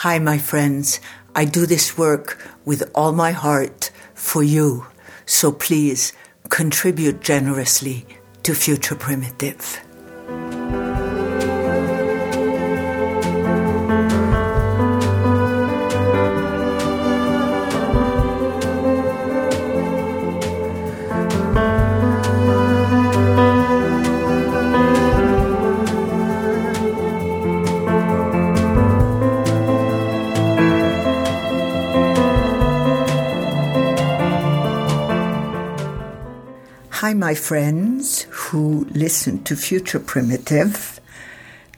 Hi, my friends. I do this work with all my heart for you. So please contribute generously to Future Primitive. My friends who listen to Future Primitive.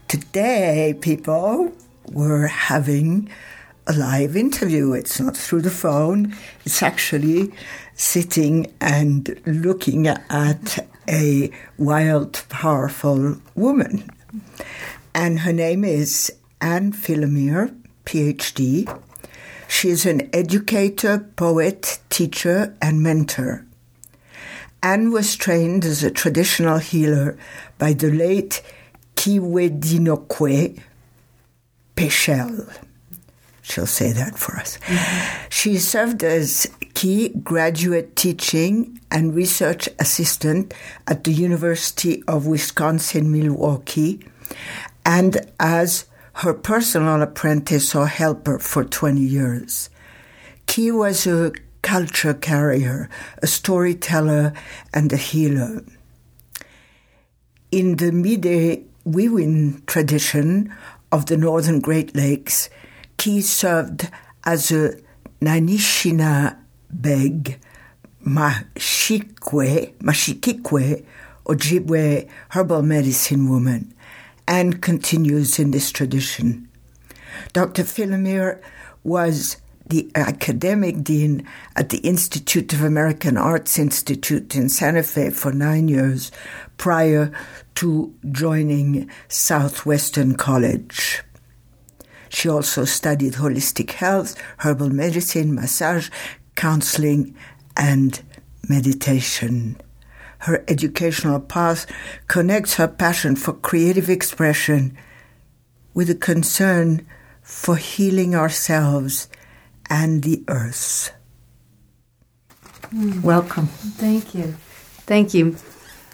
Today, people, we're having a live interview. It's not through the phone, it's actually sitting and looking at a wild, powerful woman. And her name is Ann Filemyr, PhD. She is an educator, poet, teacher, and mentor. Ann was trained as a traditional healer by the late Keewaydinoquay Peschel. She'll say that for us. Mm-hmm. She served as key graduate teaching and research assistant at the University of Wisconsin Milwaukee and as her personal apprentice or helper for 20 years. Key was a culture carrier, a storyteller, and a healer. In the Mide Wiwin tradition of the northern Great Lakes, Ki served as a Nanishina beg, Mashikwe, Mashikikwe, Ojibwe herbal medicine woman, and continues in this tradition. Dr. Filemyr was the academic dean at the Institute of American Arts Institute in Santa Fe for nine years prior to joining Southwestern College. She also studied holistic health, herbal medicine, massage, counseling, and meditation. Her educational path connects her passion for creative expression with a concern for healing ourselves and the earth. Mm. Welcome. Thank you. Thank you.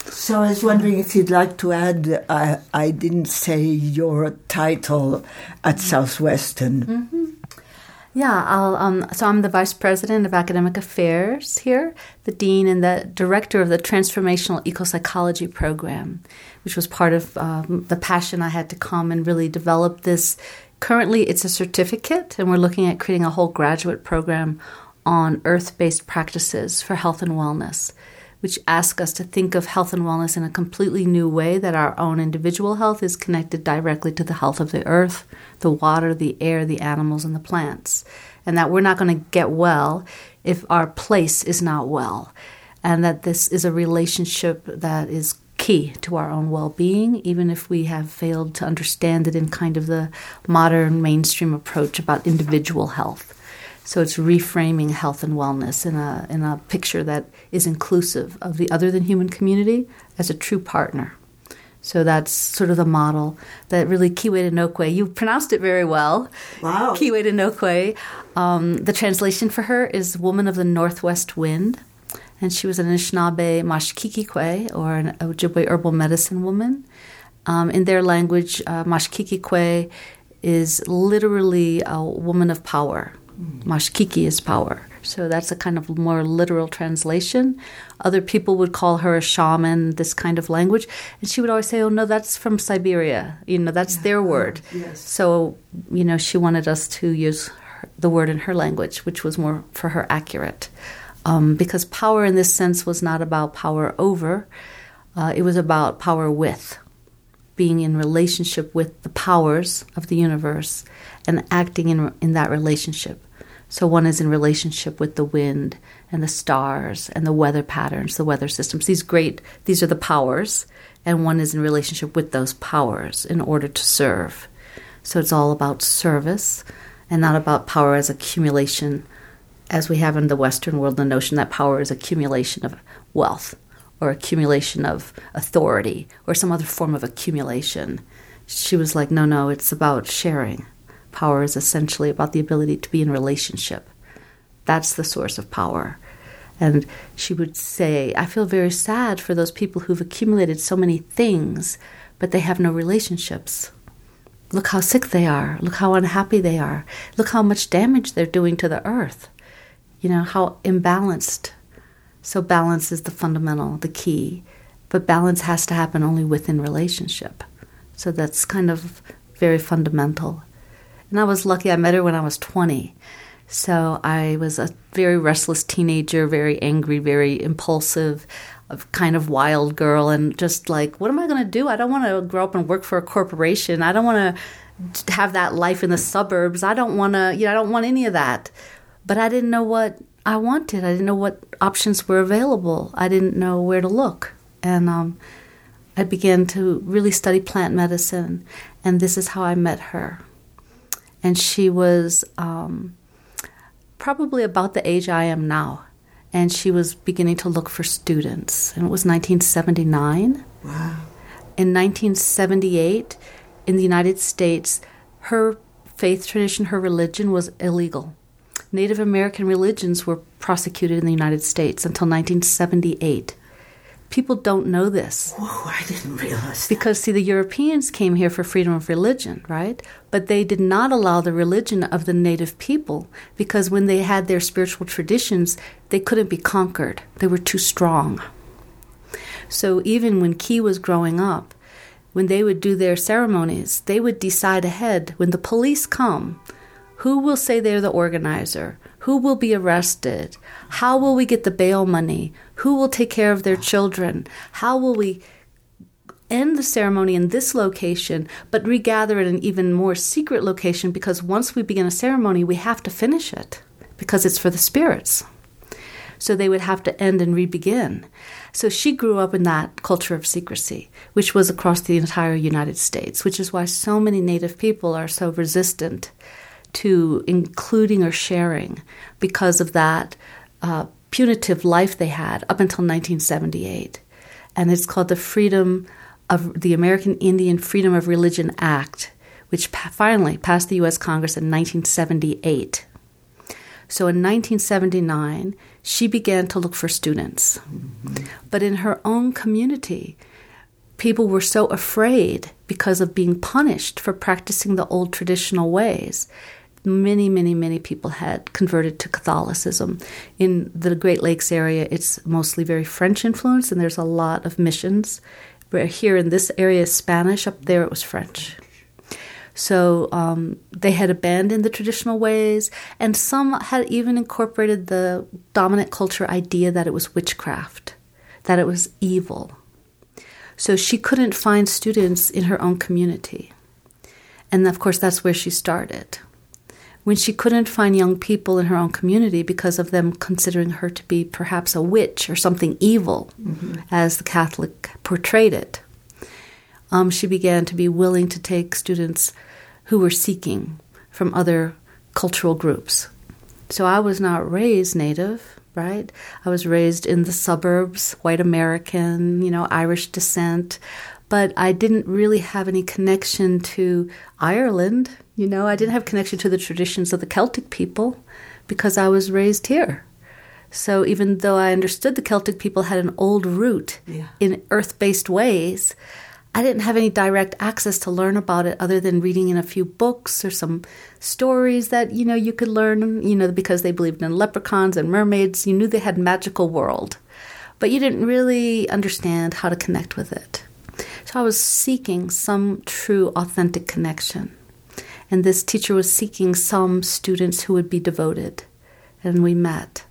So I was wondering if you'd like to add. I, I didn't say your title at mm-hmm. Southwestern. Mm-hmm. Yeah, I'll, um, so I'm the vice president of academic affairs here, the dean and the director of the transformational eco-psychology program, which was part of um, the passion I had to come and really develop this Currently, it's a certificate, and we're looking at creating a whole graduate program on earth based practices for health and wellness, which ask us to think of health and wellness in a completely new way that our own individual health is connected directly to the health of the earth, the water, the air, the animals, and the plants. And that we're not going to get well if our place is not well. And that this is a relationship that is key to our own well being, even if we have failed to understand it in kind of the modern mainstream approach about individual health. So it's reframing health and wellness in a, in a picture that is inclusive of the other than human community as a true partner. So that's sort of the model that really Kiwe you pronounced it very well. Wow. Kiwe um, the translation for her is Woman of the Northwest Wind and she was an Anishinaabe Mashkikikwe, or an Ojibwe herbal medicine woman. Um, in their language, uh, Mashkikikwe is literally a woman of power. Mashkiki is power. So that's a kind of more literal translation. Other people would call her a shaman, this kind of language. And she would always say, oh, no, that's from Siberia. You know, that's yeah. their word. Yes. So, you know, she wanted us to use her, the word in her language, which was more for her accurate um, because power in this sense was not about power over, uh, it was about power with, being in relationship with the powers of the universe and acting in, in that relationship. So one is in relationship with the wind and the stars and the weather patterns, the weather systems. These great, these are the powers, and one is in relationship with those powers in order to serve. So it's all about service and not about power as accumulation as we have in the Western world, the notion that power is accumulation of wealth or accumulation of authority or some other form of accumulation. She was like, no, no, it's about sharing Power is essentially about the ability to be in relationship. That's the source of power. And she would say, I feel very sad for those people who've accumulated so many things, but they have no relationships. Look how sick they are. Look how unhappy they are. Look how much damage they're doing to the earth. You know, how imbalanced. So, balance is the fundamental, the key. But balance has to happen only within relationship. So, that's kind of very fundamental. And I was lucky, I met her when I was 20. So, I was a very restless teenager, very angry, very impulsive kind of wild girl and just like, what am I going to do? I don't want to grow up and work for a corporation. I don't want to have that life in the suburbs. I don't want to, you know, I don't want any of that. But I didn't know what I wanted. I didn't know what options were available. I didn't know where to look. And um, I began to really study plant medicine. And this is how I met her. And she was um, probably about the age I am now and she was beginning to look for students. And it was 1979. Wow. In 1978, in the United States, her faith tradition, her religion was illegal. Native American religions were prosecuted in the United States until 1978. People don't know this. Whoa, I didn't realize. That. Because, see, the Europeans came here for freedom of religion, right? But they did not allow the religion of the native people because when they had their spiritual traditions, they couldn't be conquered. They were too strong. So, even when Key was growing up, when they would do their ceremonies, they would decide ahead when the police come who will say they're the organizer? Who will be arrested? How will we get the bail money? Who will take care of their children? How will we end the ceremony in this location, but regather at an even more secret location because once we begin a ceremony, we have to finish it because it's for the spirits. So they would have to end and re-begin. So she grew up in that culture of secrecy, which was across the entire United States, which is why so many Native people are so resistant to including or sharing because of that uh, punitive life they had up until 1978. And it's called the Freedom of the American Indian Freedom of Religion Act, which pa- finally passed the U.S. Congress in 1978. So in 1979, she began to look for students. Mm-hmm. But in her own community, people were so afraid because of being punished for practicing the old traditional ways many, many, many people had converted to Catholicism. In the Great Lakes area, it's mostly very French influence, and there's a lot of missions. Where here in this area, Spanish. Up there, it was French. So um, they had abandoned the traditional ways, and some had even incorporated the dominant culture idea that it was witchcraft, that it was evil. So she couldn't find students in her own community. And of course, that's where she started when she couldn't find young people in her own community because of them considering her to be perhaps a witch or something evil, mm-hmm. as the Catholic portrayed it. Um, she began to be willing to take students who were seeking from other cultural groups. So I was not raised Native, right? I was raised in the suburbs, white American, you know, Irish descent, but I didn't really have any connection to Ireland. You know, I didn't have connection to the traditions of the Celtic people because I was raised here. So even though I understood the Celtic people had an old root yeah. in earth based ways, I didn't have any direct access to learn about it other than reading in a few books or some stories that, you know, you could learn, you know, because they believed in leprechauns and mermaids. You knew they had magical world, but you didn't really understand how to connect with it. So I was seeking some true, authentic connection. And this teacher was seeking some students who would be devoted. And we met.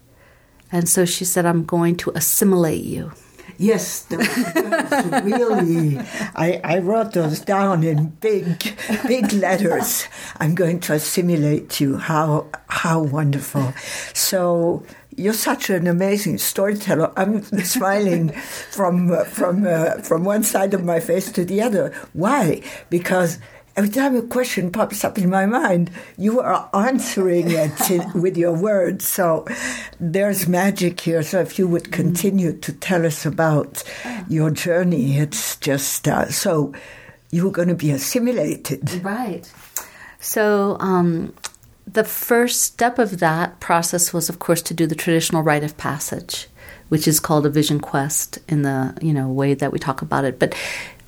And so she said, I'm going to assimilate you. Yes, really. I, I wrote those down in big, big letters. I'm going to assimilate you. How how wonderful. So you're such an amazing storyteller. I'm smiling from from uh, from one side of my face to the other. Why? Because every time a question pops up in my mind, you are answering it in, with your words. So there's magic here. So if you would continue to tell us about your journey, it's just uh, so you're going to be assimilated. Right. So, um, the first step of that process was, of course, to do the traditional rite of passage, which is called a vision quest in the you know way that we talk about it. But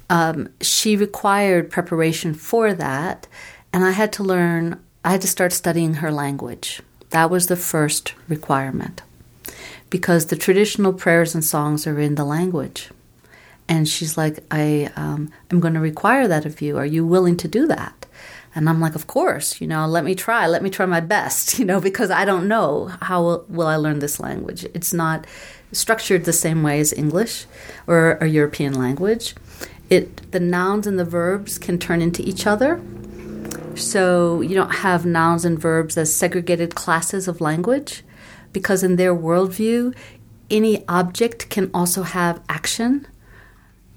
um, she required preparation for that, and I had to learn. I had to start studying her language. That was the first requirement, because the traditional prayers and songs are in the language. And she's like, I um, am going to require that of you. Are you willing to do that? And I'm like, of course, you know, let me try, let me try my best, you know, because I don't know how will, will I learn this language. It's not structured the same way as English or a European language. It the nouns and the verbs can turn into each other. So you don't have nouns and verbs as segregated classes of language, because in their worldview, any object can also have action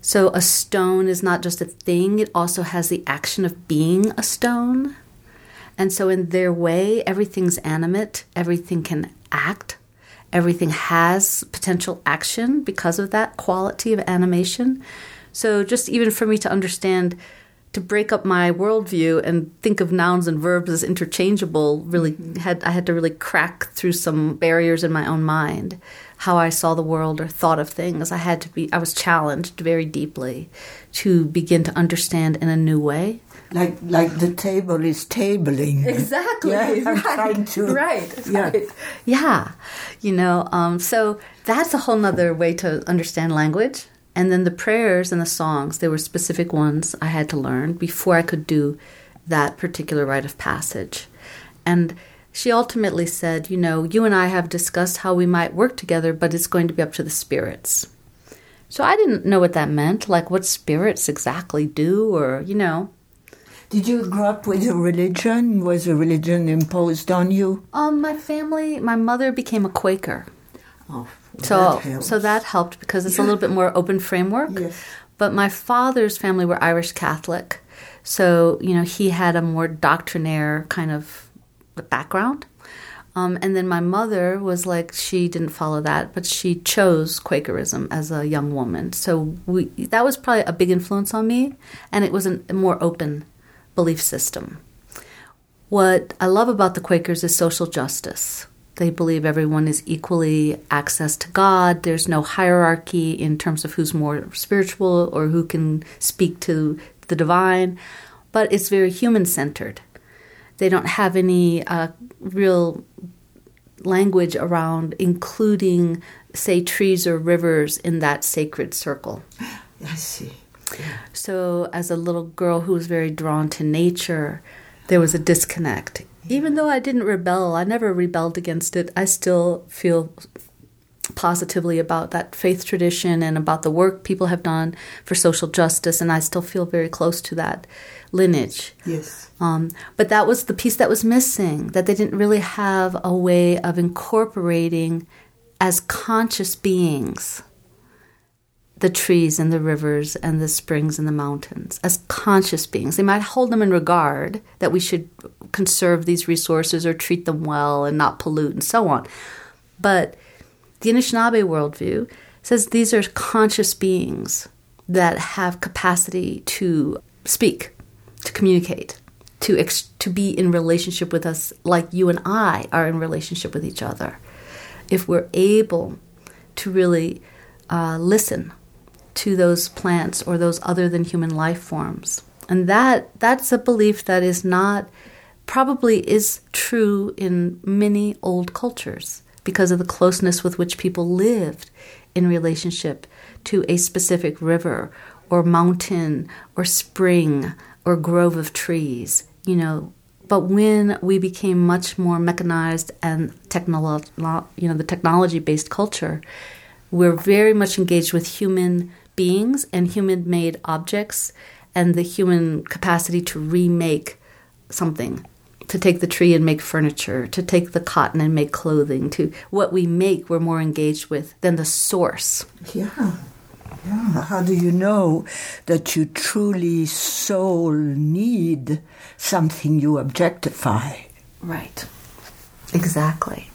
so a stone is not just a thing, it also has the action of being a stone. And so, in their way, everything's animate, everything can act, everything has potential action because of that quality of animation. So, just even for me to understand, to break up my worldview and think of nouns and verbs as interchangeable, really mm-hmm. had I had to really crack through some barriers in my own mind how I saw the world or thought of things. I had to be, I was challenged very deeply to begin to understand in a new way. Like, like the table is tabling. Exactly. Yeah, I'm right. trying to. Right. Yeah. right. Yeah. You know, um, so that's a whole nother way to understand language. And then the prayers and the songs, there were specific ones I had to learn before I could do that particular rite of passage. And she ultimately said, You know, you and I have discussed how we might work together, but it's going to be up to the spirits. So I didn't know what that meant, like what spirits exactly do, or, you know. Did you grow up with a religion? Was a religion imposed on you? Um, my family, my mother became a Quaker. Oh, So, that so that helped because it's a little bit more open framework. Yes. But my father's family were Irish Catholic, so you know he had a more doctrinaire kind of background. Um, and then my mother was like she didn't follow that, but she chose Quakerism as a young woman. So we that was probably a big influence on me, and it was a more open belief system. What I love about the Quakers is social justice. They believe everyone is equally access to God. There's no hierarchy in terms of who's more spiritual or who can speak to the divine, but it's very human centered. They don't have any uh, real language around including, say, trees or rivers in that sacred circle. I see. So, as a little girl who was very drawn to nature, there was a disconnect. Even though I didn't rebel, I never rebelled against it, I still feel positively about that faith tradition and about the work people have done for social justice, and I still feel very close to that lineage. Yes. Um, but that was the piece that was missing, that they didn't really have a way of incorporating as conscious beings the trees and the rivers and the springs and the mountains as conscious beings. They might hold them in regard that we should conserve these resources or treat them well and not pollute and so on. But the Anishinaabe worldview says these are conscious beings that have capacity to speak, to communicate, to ex- to be in relationship with us like you and I are in relationship with each other. If we're able to really uh, listen to those plants or those other than human life forms. And that that's a belief that is not probably is true in many old cultures because of the closeness with which people lived in relationship to a specific river or mountain or spring or grove of trees, you know. But when we became much more mechanized and technolo- you know, the technology-based culture, we're very much engaged with human beings and human made objects and the human capacity to remake something to take the tree and make furniture to take the cotton and make clothing to what we make we're more engaged with than the source Yeah. Yeah. How do you know that you truly soul need something you objectify? right exactly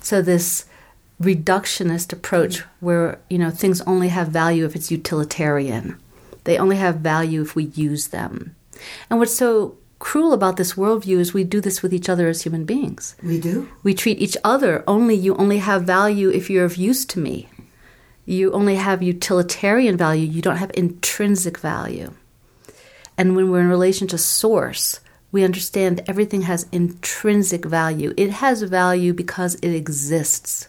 so this reductionist approach where you know things only have value if it's utilitarian they only have value if we use them and what's so cruel about this worldview is we do this with each other as human beings. We do? We treat each other only, you only have value if you're of use to me. You only have utilitarian value, you don't have intrinsic value. And when we're in relation to source, we understand everything has intrinsic value. It has value because it exists.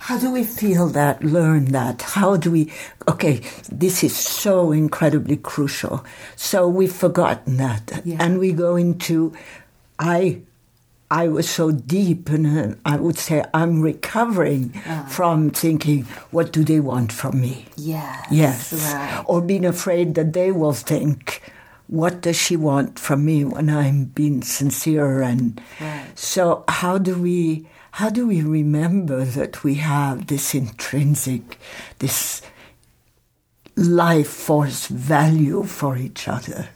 How do we feel that, learn that? How do we? Okay, this is so incredibly crucial. So we've forgotten that, Yeah. and we go into, I, I was so deep, and I would say I'm recovering uh-huh. from thinking, what do they want from me? Yes. Yes, Right. or being afraid that they will think, what does she want from me when I'm being sincere? And Right. so, how do we? How do we remember that we have this intrinsic, this life force value for each other?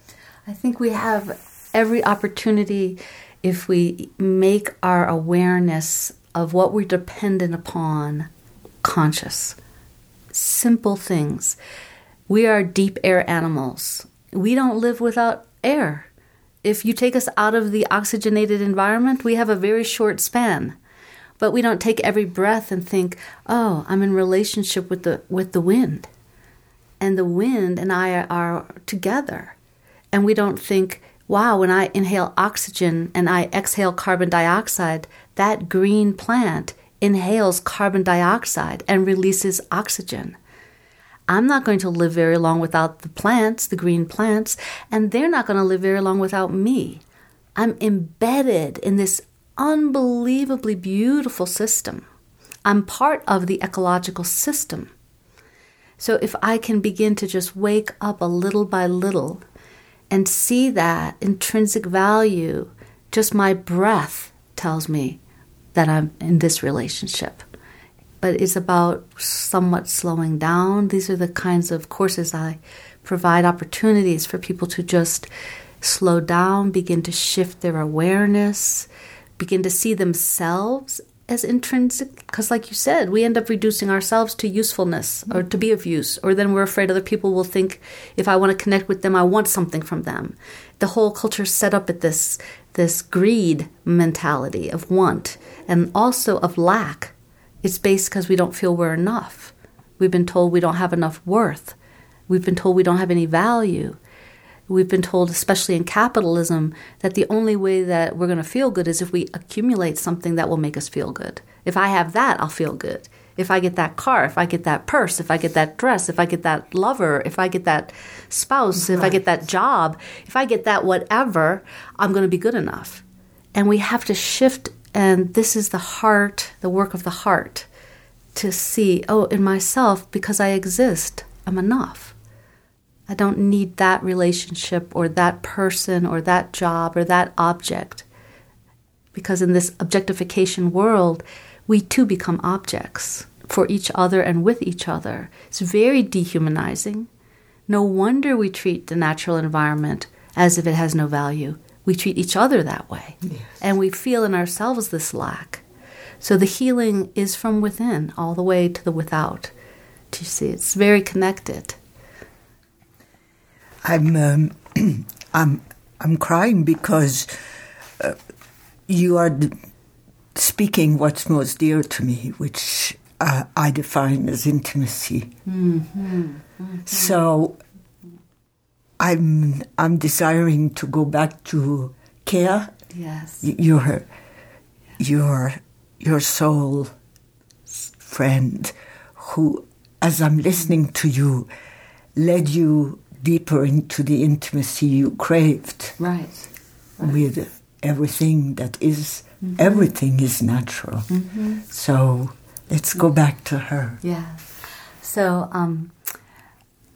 I think we have every opportunity if we make our awareness of what we're dependent upon conscious. Simple things. We are deep air animals. We don't live without air. If you take us out of the oxygenated environment, we have a very short span. But we don't take every breath and think, "Oh, I'm in relationship with the with the wind." and the wind and I are together. And we don't think, wow, when I inhale oxygen and I exhale carbon dioxide, that green plant inhales carbon dioxide and releases oxygen. I'm not going to live very long without the plants, the green plants, and they're not going to live very long without me. I'm embedded in this unbelievably beautiful system. I'm part of the ecological system. So if I can begin to just wake up a little by little and see that intrinsic value, just my breath tells me that I'm in this relationship. But it's about somewhat slowing down. These are the kinds of courses I provide opportunities for people to just slow down, begin to shift their awareness, begin to see themselves as intrinsic because like you said we end up reducing ourselves to usefulness or to be of use or then we're afraid other people will think if i want to connect with them i want something from them the whole culture is set up at this this greed mentality of want and also of lack it's based because we don't feel we're enough we've been told we don't have enough worth we've been told we don't have any value We've been told, especially in capitalism, that the only way that we're going to feel good is if we accumulate something that will make us feel good. If I have that, I'll feel good. If I get that car, if I get that purse, if I get that dress, if I get that lover, if I get that spouse, if I get that job, if I get that whatever, I'm going to be good enough. And we have to shift, and this is the heart, the work of the heart, to see, oh, in myself, because I exist, I'm enough. I don't need that relationship or that person or that job or that object. Because in this objectification world, we too become objects for each other and with each other. It's very dehumanizing. No wonder we treat the natural environment as if it has no value. We treat each other that way. And we feel in ourselves this lack. So the healing is from within all the way to the without. Do you see? It's very connected. I'm um, I'm I'm crying because uh, you are d- speaking what's most dear to me, which uh, I define as intimacy. So I'm I'm desiring to go back to care. Yes. Your your your soul friend, who, as I'm listening to you, led you deeper into the intimacy you craved Right. with everything that is everything is natural. So let's go back to her. Yeah. So, um,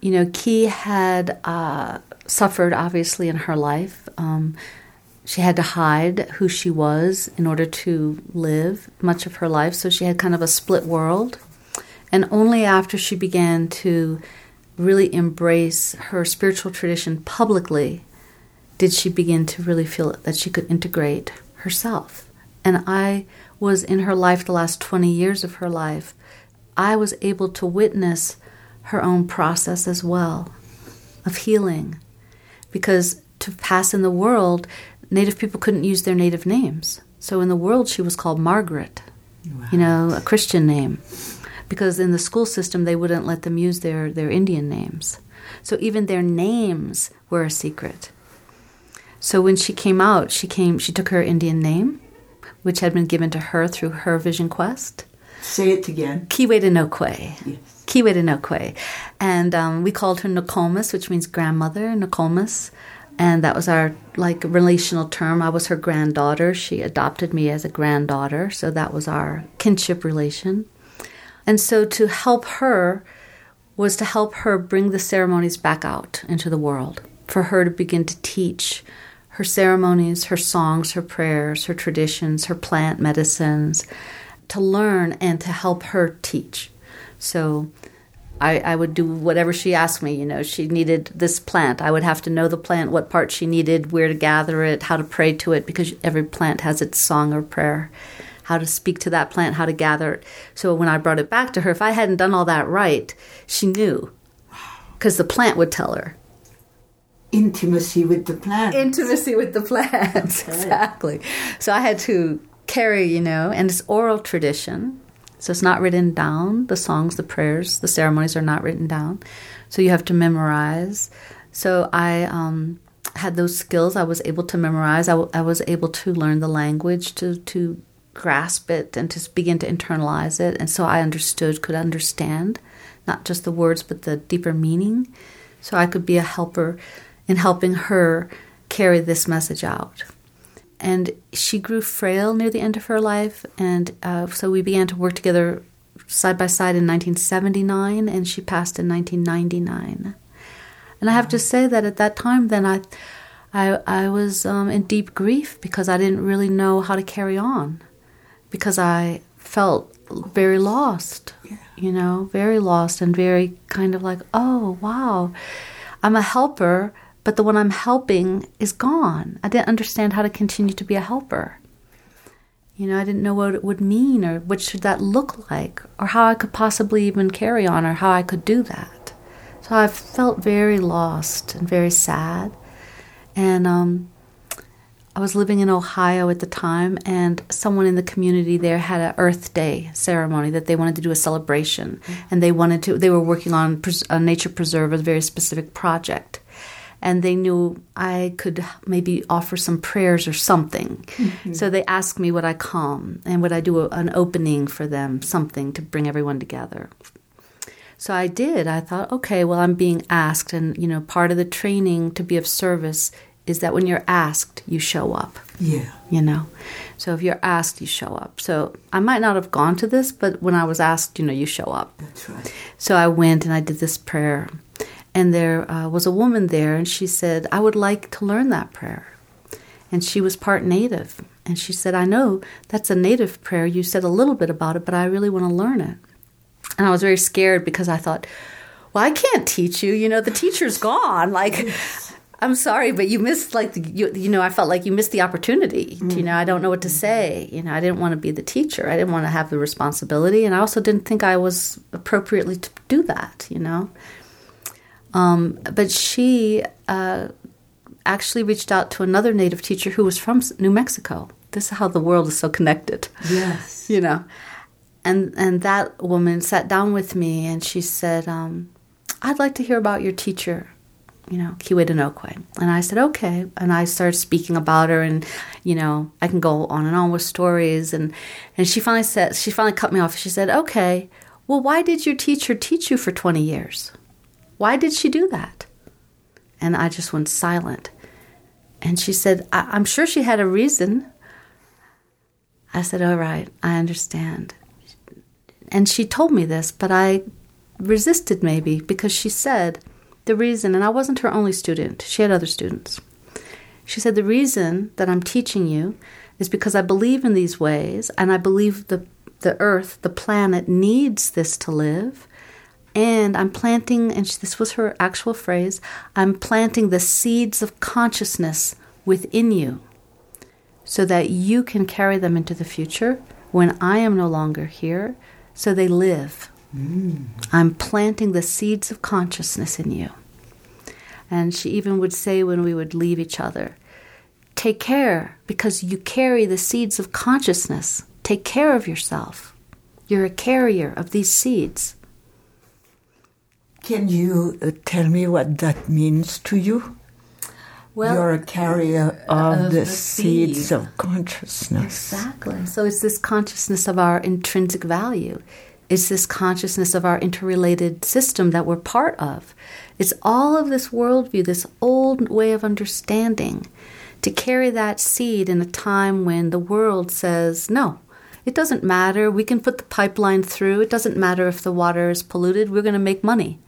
you know, Key had uh, suffered obviously in her life. Um, she had to hide who she was in order to live much of her life. So she had kind of a split world. And only after she began to really embrace her spiritual tradition publicly did she begin to really feel that she could integrate herself. And I was in her life the last 20 years of her life. I was able to witness her own process as well of healing. Because to pass in the world, Native people couldn't use their native names. So in the world, she was called Margaret, wow. you know, a Christian name, because in the school system they wouldn't let them use their their Indian names. So even their names were a secret. So when she came out, she came. She took her Indian name, which had been given to her through her vision quest. Say it again. Keewaydinoquay. Yes. Keewaydinoquay. And um, we called her Nokomis, which means grandmother, Nokomis. And that was our like relational term. I was her granddaughter. She adopted me as a granddaughter, so that was our kinship relation. And so to help her was to help her bring the ceremonies back out into the world, for her to begin to teach her ceremonies, her songs, her prayers, her traditions, her plant medicines, to learn and to help her teach. So I, I, would do whatever she asked me. You know, she needed this plant. I would have to know the plant, what part she needed, where to gather it, how to pray to it, because every plant has its song or prayer, how to speak to that plant, how to gather it. So when I brought it back to her, if I hadn't done all that right, she knew, because the plant would tell her intimacy with the plant. Intimacy with the plants, okay. exactly. So I had to carry, you know, and it's oral tradition. So it's not written down. The songs, the prayers, the ceremonies are not written down. So you have to memorize. So I um, had those skills. I was able to memorize. I, w- I was able to learn the language, to, to grasp it, and to begin to internalize it. And so I understood, could understand not just the words, but the deeper meaning. So I could be a helper in helping her carry this message out. And she grew frail near the end of her life, and uh, so we began to work together side by side in 1979, and she passed in 1999. And I have to say that at that time, then I, I, I was um, in deep grief because I didn't really know how to carry on, because I felt very lost, yeah. you know, very lost and very kind of like, oh wow, I'm a helper but the one I'm helping is gone. I didn't understand how to continue to be a helper. You know, I didn't know what it would mean or what should that look like or how I could possibly even carry on or how I could do that. So I felt very lost and very sad. And um, I was living in Ohio at the time, and someone in the community there had an Earth Day ceremony that they wanted to do a celebration, mm-hmm. and they wanted to. They were working on a nature preserve, a very specific project, and they knew I could maybe offer some prayers or something. Mm-hmm. So they asked me would I come and would I do a, an opening for them, something to bring everyone together. So I did. I thought, okay, well, I'm being asked, and you know, part of the training to be of service is that when you're asked, you show up. Yeah. You know? So if you're asked, you show up. So I might not have gone to this, but when I was asked, you know, you show up. That's right. So I went and I did this prayer and there uh, was a woman there, and she said, I would like to learn that prayer. And she was part native. And she said, I know that's a native prayer. You said a little bit about it, but I really want to learn it. And I was very scared because I thought, well, I can't teach you. You know, the teacher's gone. Like, I'm sorry, but you missed like the, you, you know I felt like you missed the opportunity. Mm-hmm. You know I don't know what to say. You know I didn't want to be the teacher. I didn't want to have the responsibility, and I also didn't think I was appropriately to do that. You know, um, but she uh, actually reached out to another native teacher who was from New Mexico. This is how the world is so connected. Yes. You know. And, and that woman sat down with me and she said, um, I'd like to hear about your teacher, you know, Keewaydinoquay. And I said, okay. And I started speaking about her and, you know, I can go on and on with stories. And, and she finally said, she finally cut me off. She said, okay, well, why did your teacher teach you for 20 years? Why did she do that? And I just went silent. And she said, I- am sure she had a reason. I said, All right, I understand. And she told me this, but I resisted maybe because she said the reason, and I wasn't her only student, she had other students. She said, The reason that I'm teaching you is because I believe in these ways, and I believe the, the earth, the planet, needs this to live. And I'm planting, and this was her actual phrase I'm planting the seeds of consciousness within you so that you can carry them into the future when I am no longer here, so they live. Mm. I'm planting the seeds of consciousness in you. And she even would say when we would leave each other, Take care because you carry the seeds of consciousness. Take care of yourself. You're a carrier of these seeds. Can you uh, tell me what that means to you? Well, You're a carrier of, of the, the seeds of consciousness. Exactly. So it's this consciousness of our intrinsic value. It's this consciousness of our interrelated system that we're part of. It's all of this worldview, this old way of understanding to carry that seed in a time when the world says, no, it doesn't matter. We can put the pipeline through. It doesn't matter if the water is polluted. We're going to make money.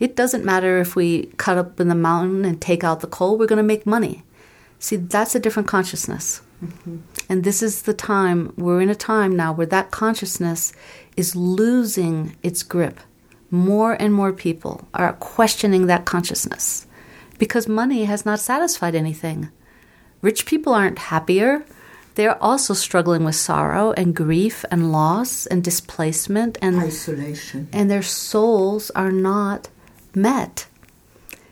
It doesn't matter if we cut up in the mountain and take out the coal. We're going to make money. See, that's a different consciousness. Mm-hmm. And this is the time, we're in a time now where that consciousness is losing its grip. More and more people are questioning that consciousness because money has not satisfied anything. Rich people aren't happier. They're also struggling with sorrow and grief and loss and displacement and isolation. And their souls are not met.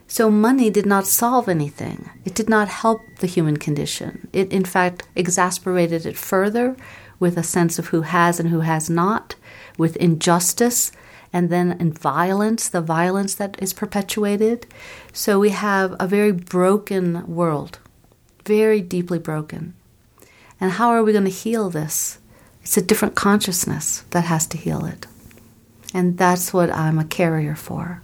So money did not solve anything. It did not help the human condition. It, in fact, exasperated it further with a sense of who has and who has not, with injustice, and then in violence, the violence that is perpetuated. So we have a very broken world very deeply broken. And how are we going to heal this? It's a different consciousness that has to heal it. And that's what I'm a carrier for.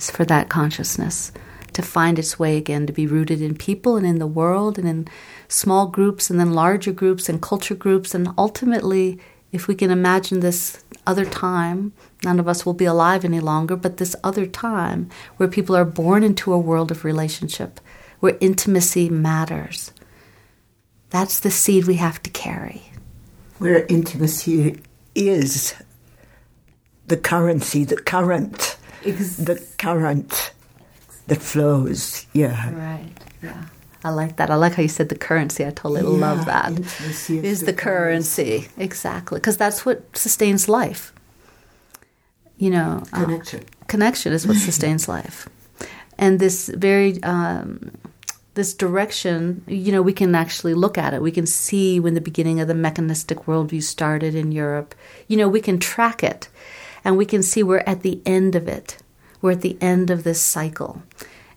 Is for that consciousness to find its way again, to be rooted in people and in the world and in small groups and then larger groups and culture groups. And ultimately, if we can imagine this other time, none of us will be alive any longer, but this other time where people are born into a world of relationship where intimacy matters. That's the seed we have to carry. Where intimacy is the currency, the current, Ex- the current that flows. Yeah. Right. Yeah. I like that. I like how you said the currency. I totally yeah, love that. Is the, the currency. currency. Exactly. Because that's what sustains life. You know, connection. Uh, connection is what sustains life. And this very um, this direction, you know, we can actually look at it. We can see when the beginning of the mechanistic worldview started in Europe. You know, we can track it and we can see we're at the end of it. We're at the end of this cycle.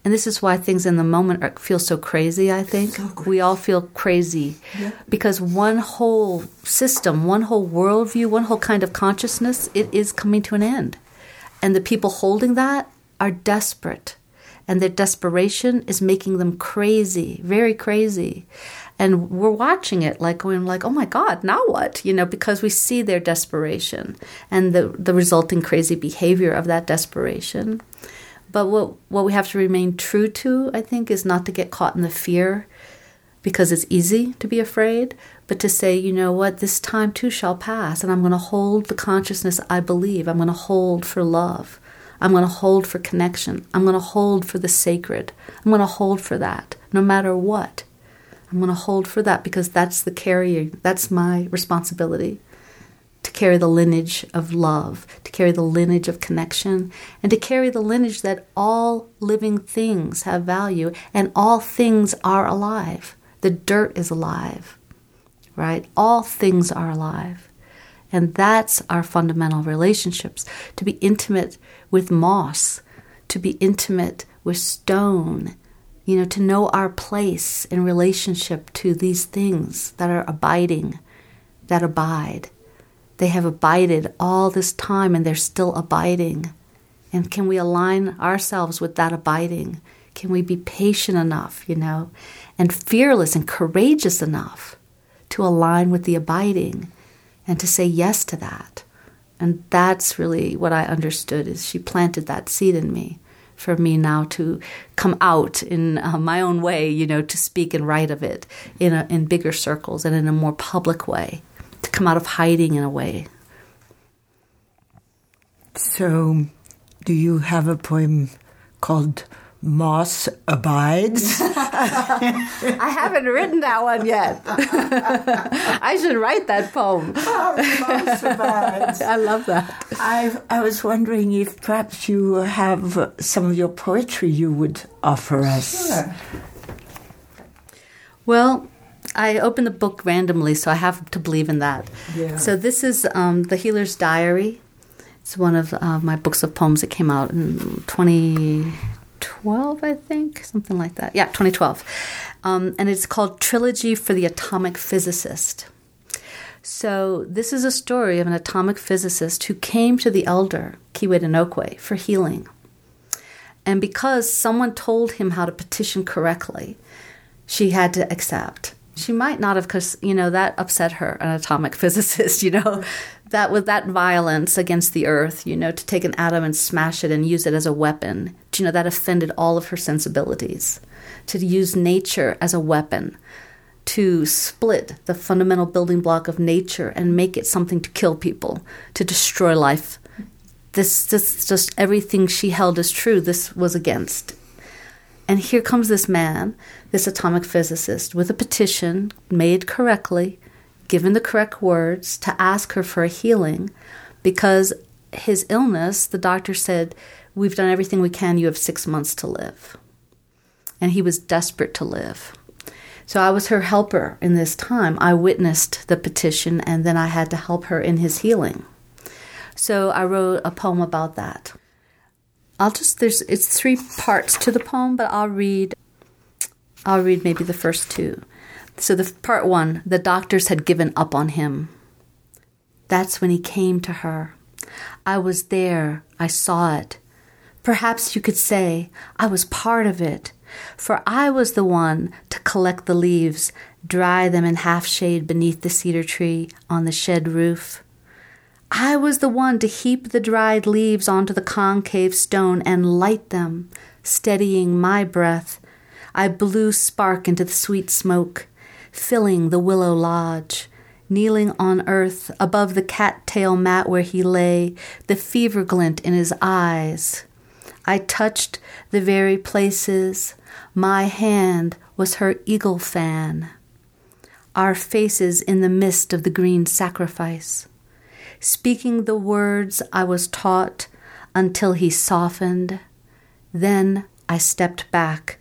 And this is why things in the moment are, feel so crazy, I think. So we all feel crazy yeah. because one whole system, one whole worldview, one whole kind of consciousness, it is coming to an end. And the people holding that are desperate and their desperation is making them crazy, very crazy. And we're watching it like going like, oh my God, now what? You know, because we see their desperation and the, the resulting crazy behavior of that desperation. But what what we have to remain true to, I think, is not to get caught in the fear because it's easy to be afraid, but to say, you know what, this time too shall pass, and I'm going to hold the consciousness I believe. I'm going to hold for love. I'm going to hold for connection. I'm going to hold for the sacred. I'm going to hold for that no matter what. I'm going to hold for that because that's the carrier, that's my responsibility to carry the lineage of love, to carry the lineage of connection, and to carry the lineage that all living things have value and all things are alive. The dirt is alive, right? All things are alive. And that's our fundamental relationships to be intimate with moss, to be intimate with stone, you know, to know our place in relationship to these things that are abiding, that abide. They have abided all this time and they're still abiding. And can we align ourselves with that abiding? Can we be patient enough, you know, and fearless and courageous enough to align with the abiding? and to say yes to that. And that's really what I understood is she planted that seed in me for me now to come out in uh, my own way, you know, to speak and write of it in a, in bigger circles and in a more public way, to come out of hiding in a way. So, do you have a poem called Moss Abides? I haven't written that one yet. I should write that poem. Oh, I love that. I, I was wondering if perhaps you have some of your poetry you would offer us. Sure. Well, I opened the book randomly, so I have to believe in that. Yeah. So this is um, The Healer's Diary. It's one of uh, my books of poems that came out in 2012, I think, something like that. Yeah, 2012. Um, and it's called Trilogy for the Atomic Physicist. So this is a story of an atomic physicist who came to the elder, Keewaydinoquay, for healing. And because someone told him how to petition correctly, she had to accept. She might not have, because you know that upset her, an atomic physicist. You know, that with that violence against the earth, you know, to take an atom and smash it and use it as a weapon. You know, that offended all of her sensibilities. To use nature as a weapon, to split the fundamental building block of nature and make it something to kill people, to destroy life. This, this, just everything she held as true. This was against. And here comes this man, this atomic physicist, with a petition made correctly, given the correct words to ask her for a healing because his illness, the doctor said, We've done everything we can, you have six months to live. And he was desperate to live. So I was her helper in this time. I witnessed the petition and then I had to help her in his healing. So I wrote a poem about that. I'll just there's it's three parts to the poem, but I'll read I'll read maybe the first two. So the part 1, the doctors had given up on him. That's when he came to her. I was there. I saw it. Perhaps you could say I was part of it, for I was the one to collect the leaves, dry them in half shade beneath the cedar tree on the shed roof. I was the one to heap the dried leaves onto the concave stone and light them, steadying my breath. I blew spark into the sweet smoke, filling the willow lodge. Kneeling on earth above the cattail mat where he lay, the fever glint in his eyes. I touched the very places. My hand was her eagle fan. Our faces in the mist of the green sacrifice speaking the words I was taught until he softened. Then I stepped back,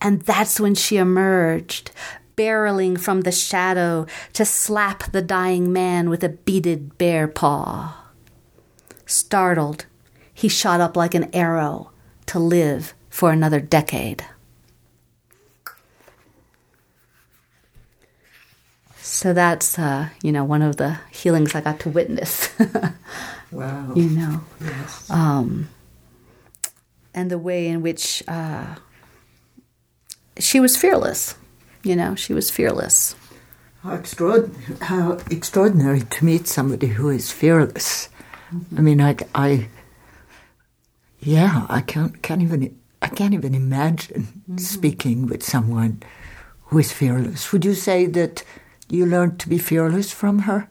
and that's when she emerged, barreling from the shadow to slap the dying man with a beaded bear paw. Startled, he shot up like an arrow to live for another decade. So that's, uh, you know, one of the healings I got to witness. Wow. you know, Yes. um, and the way in which uh, she was fearless. You know, she was fearless. How, extraordinary, how extraordinary to meet somebody who is fearless. I mean, I, I, yeah, I can't, can't even, I can't even imagine speaking with someone who is fearless. Would you say that you learned to be fearless from her?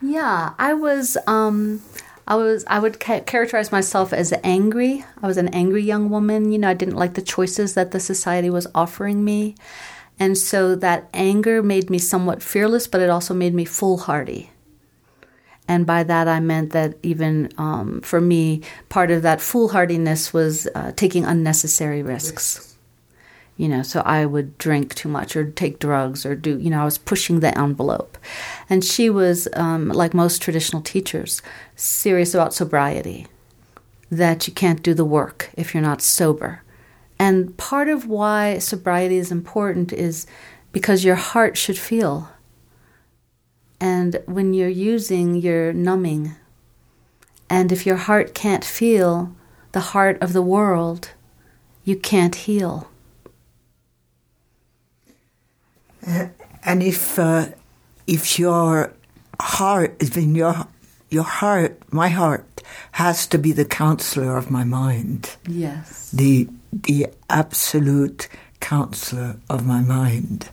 Yeah, I was. Um, I was. I would ca- characterize myself as angry. I was an angry young woman. You know, I didn't like the choices that the society was offering me, and so that anger made me somewhat fearless, but it also made me foolhardy. And by that, I meant that even um, for me, part of that foolhardiness was uh, taking unnecessary risks. You know, so I would drink too much or take drugs or do, you know, I was pushing the envelope. And she was, um, like most traditional teachers, serious about sobriety, that you can't do the work if you're not sober. And part of why sobriety is important is because your heart should feel. And when you're using, you're numbing. And if your heart can't feel the heart of the world, you can't heal. And if uh, if your heart, in your your heart, my heart has to be the counselor of my mind, Yes. the the absolute counselor of my mind.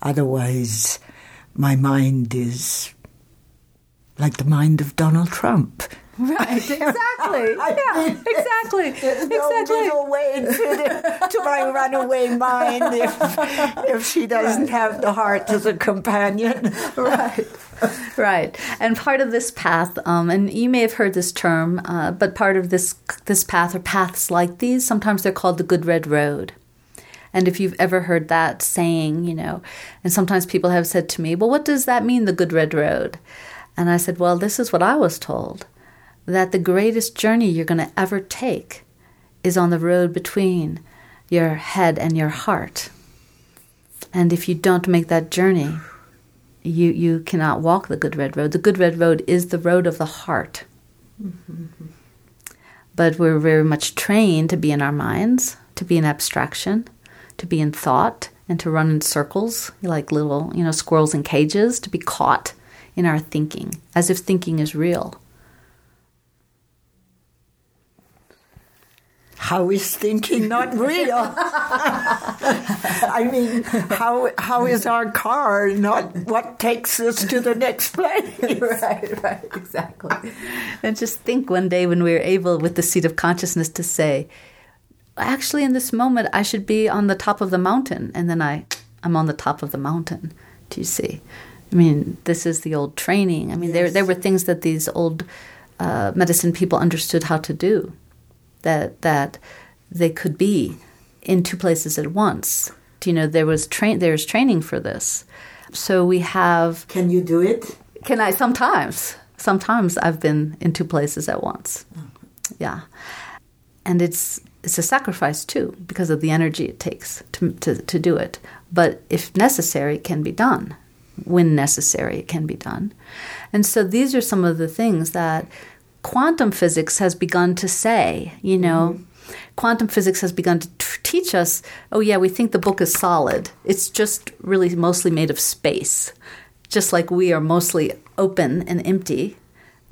Otherwise, my mind is like the mind of Donald Trump. Right, exactly. yeah, exactly. There's no exactly. middle way to, the, to my runaway mind if, if she doesn't right. have the heart as a companion. right, right. And part of this path, um, and you may have heard this term, uh, but part of this this path or paths like these, sometimes they're called the Good Red Road. And if you've ever heard that saying, you know, and sometimes people have said to me, well, what does that mean, the Good Red Road? And I said, well, this is what I was told that the greatest journey you're going to ever take is on the road between your head and your heart. And if you don't make that journey, you, you cannot walk the Good Red Road. The Good Red Road is the road of the heart. Mm-hmm. But we're very much trained to be in our minds, to be in abstraction, to be in thought, and to run in circles like little, you know, squirrels in cages, to be caught in our thinking, as if thinking is real. How is thinking not real? I mean, how how is our car not what takes us to the next place? right, right, exactly. And just think one day when we are able, with the seat of consciousness, to say, actually, in this moment, I should be on the top of the mountain, and then I, I'm on the top of the mountain. Do you see? I mean, this is the old training. I mean, yes. there there were things that these old uh, medicine people understood how to do that that they could be in two places at once. You know, there was train there's training for this. So we have Can you do it? Can I sometimes? Sometimes I've been in two places at once. Oh. Yeah. And it's it's a sacrifice too because of the energy it takes to, to, to do it. But if necessary, it can be done. When necessary, it can be done. And so these are some of the things that quantum physics has begun to say, you know, mm-hmm. quantum physics has begun to t- teach us, oh, yeah, we think the book is solid. It's just really mostly made of space, just like we are mostly open and empty.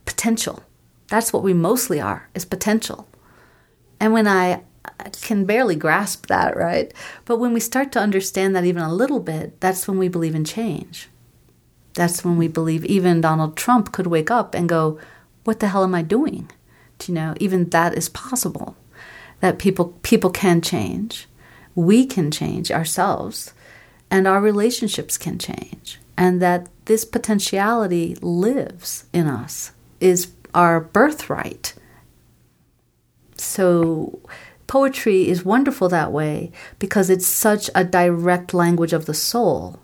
Potential. That's what we mostly are, is potential. And when I, I can barely grasp that, right? But when we start to understand that even a little bit, that's when we believe in change. That's when we believe even Donald Trump could wake up and go, what the hell am I doing? Do you know, even that is possible. That people people can change. We can change ourselves and our relationships can change. And that this potentiality lives in us is our birthright. So poetry is wonderful that way because it's such a direct language of the soul.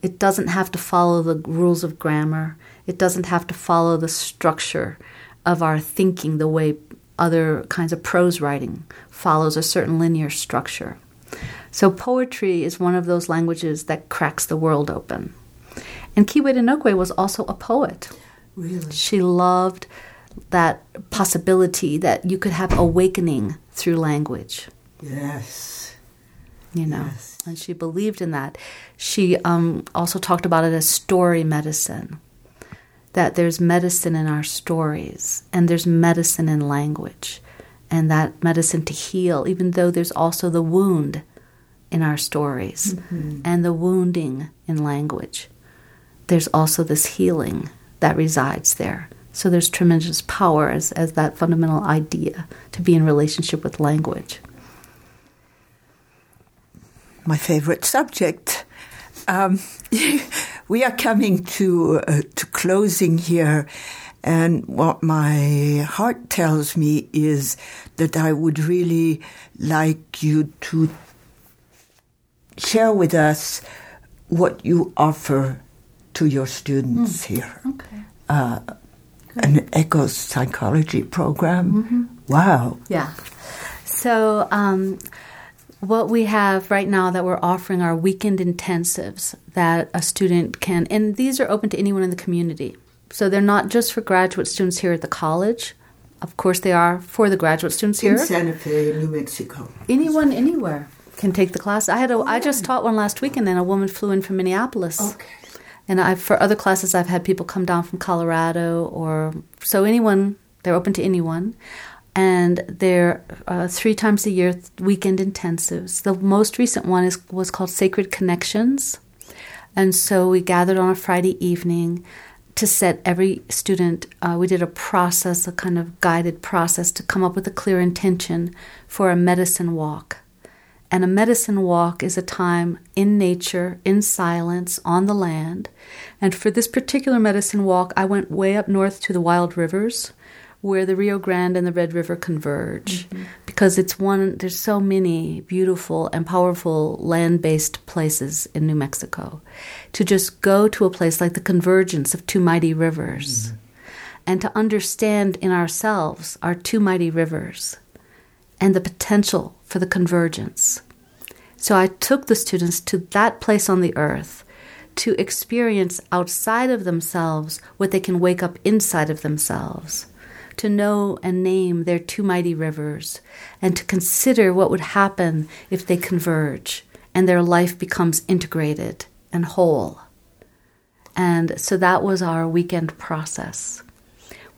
It doesn't have to follow the rules of grammar. It doesn't have to follow the structure of our thinking the way other kinds of prose writing follows a certain linear structure. So poetry is one of those languages that cracks the world open. And Kiwe was also a poet. Really? She loved that possibility that you could have awakening through language. Yes. You know, yes. and she believed in that. She um, also talked about it as story medicine that there's medicine in our stories and there's medicine in language, and that medicine to heal, even though there's also the wound in our stories mm-hmm. and the wounding in language. There's also this healing that resides there. So there's tremendous power as, as that fundamental idea to be in relationship with language. My favorite subject. Um, we are coming to uh, to closing here, and what my heart tells me is that I would really like you to share with us what you offer to your students mm. here. Okay. Uh, an eco psychology program. Mm-hmm. Wow. Yeah. So. Um, what we have right now that we're offering are weekend intensives that a student can, and these are open to anyone in the community. So they're not just for graduate students here at the college. Of course, they are for the graduate students here. In Santa Fe, New Mexico. Anyone, anywhere can take the class. I had a, oh. I just taught one last week, and then a woman flew in from Minneapolis. Okay. And I, for other classes, I've had people come down from Colorado, or so anyone. They're open to anyone and they're uh, three times a year weekend intensives. The most recent one is was called Sacred Connections, and so we gathered on a Friday evening to set every student, uh, we did a process, a kind of guided process to come up with a clear intention for a medicine walk. And a medicine walk is a time in nature, in silence, on the land. And for this particular medicine walk, I went way up north to the wild rivers where the Rio Grande and the Red River converge mm-hmm. because it's one there's so many beautiful and powerful land-based places in New Mexico to just go to a place like the convergence of two mighty rivers mm-hmm. and to understand in ourselves our two mighty rivers and the potential for the convergence. So I took the students to that place on the earth to experience outside of themselves what they can wake up inside of themselves to know and name their two mighty rivers, and to consider what would happen if they converge and their life becomes integrated and whole. And so that was our weekend process.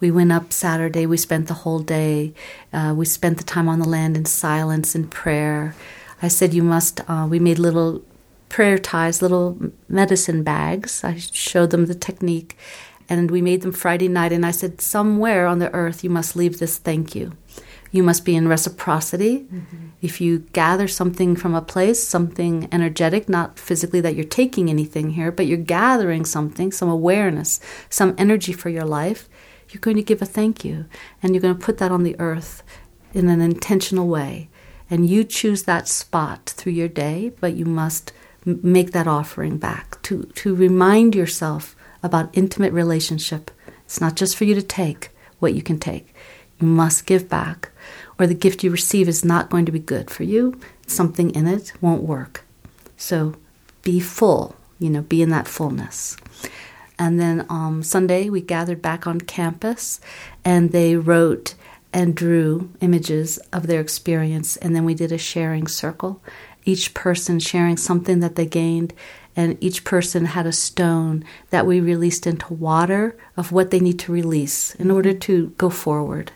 We went up Saturday, we spent the whole day, uh, we spent the time on the land in silence and prayer. I said, You must, uh, we made little prayer ties, little medicine bags. I showed them the technique and we made them Friday night. And I said, somewhere on the earth, you must leave this thank you. You must be in reciprocity. Mm-hmm. If you gather something from a place, something energetic, not physically that you're taking anything here, but you're gathering something, some awareness, some energy for your life, you're going to give a thank you. And you're going to put that on the earth in an intentional way. And you choose that spot through your day, but you must make that offering back to, to remind yourself about intimate relationship. It's not just for you to take what you can take. You must give back, or the gift you receive is not going to be good for you. Something in it won't work. So be full, you know, be in that fullness. And then um, Sunday, we gathered back on campus and they wrote and drew images of their experience. And then we did a sharing circle, each person sharing something that they gained and each person had a stone that we released into water of what they need to release in order to go forward.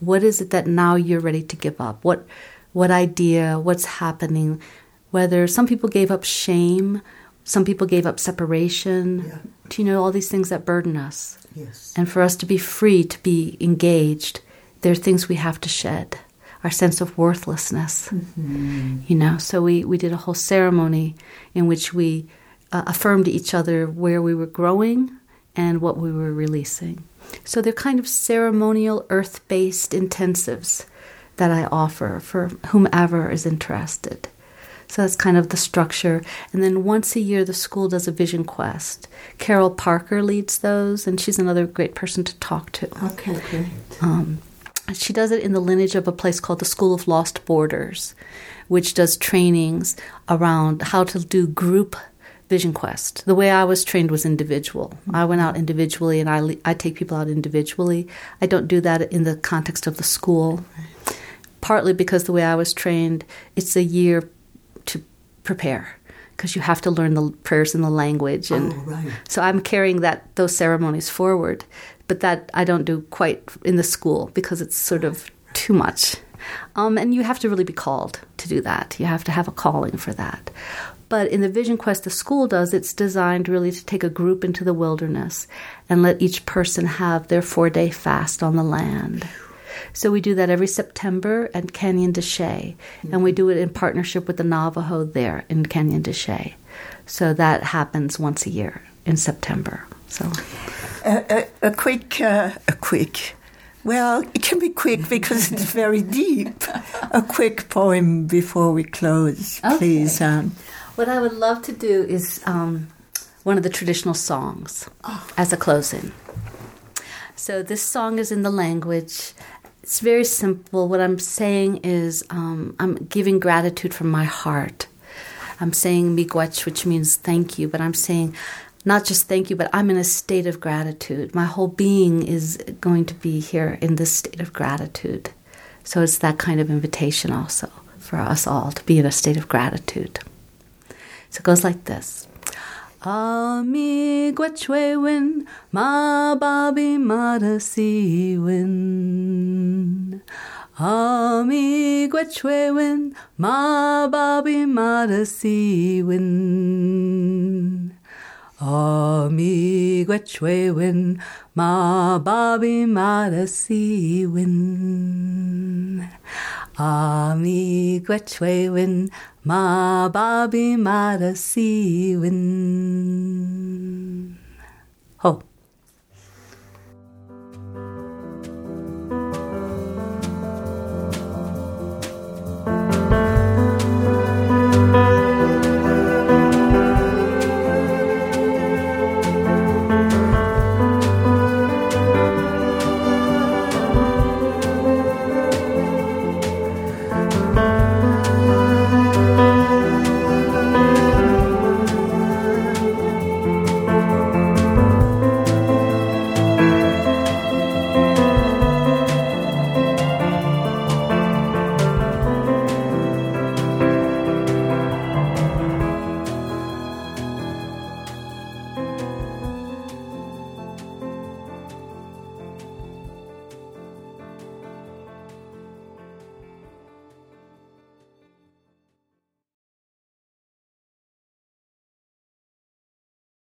What is it that now you're ready to give up? What what idea, what's happening? Whether some people gave up shame, some people gave up separation. Yeah. Do you know all these things that burden us? Yes. And for us to be free, to be engaged, there are things we have to shed our sense of worthlessness. Mm-hmm. You know, so we, we did a whole ceremony in which we uh, affirmed each other where we were growing and what we were releasing. So they're kind of ceremonial, earth based intensives that I offer for whomever is interested. So that's kind of the structure. And then once a year, the school does a vision quest. Carol Parker leads those, and she's another great person to talk to. Okay, great. Um, she does it in the lineage of a place called the School of Lost Borders, which does trainings around how to do group vision quest. The way I was trained was individual. I went out individually and I, I take people out individually. I don't do that in the context of the school, partly because the way I was trained, it's a year to prepare because you have to learn the prayers in the language and oh, right. so I'm carrying that those ceremonies forward but that I don't do quite in the school because it's sort of too much. Um, and you have to really be called to do that. You have to have a calling for that. But in the Vision Quest the school does, it's designed really to take a group into the wilderness and let each person have their four day fast on the land. So we do that every September at Canyon de Chelly, mm-hmm. and we do it in partnership with the Navajo there in Canyon de Chelly. So that happens once a year in September. So a, a, quick, uh, a quick. Well, it can be quick because it's very deep. A quick poem before we close, okay. please. Um, what I would love to do is um, one of the traditional songs oh. as a closing. So this song is in the language. It's very simple. What I'm saying is um, I'm giving gratitude from my heart. I'm saying miigwech, which means thank you, but I'm saying not just thank you, but I'm in a state of gratitude. My whole being is going to be here in this state of gratitude. So it's that kind of invitation also for us all to be in a state of gratitude. So it goes like this. Ami gwechwewin ma babi madasi win. Ami gwechwewin ma babi madasi win. Ami gwetchwewin, ma babi mada win. Ami gwetchwewin, ma babi mada win. Ho.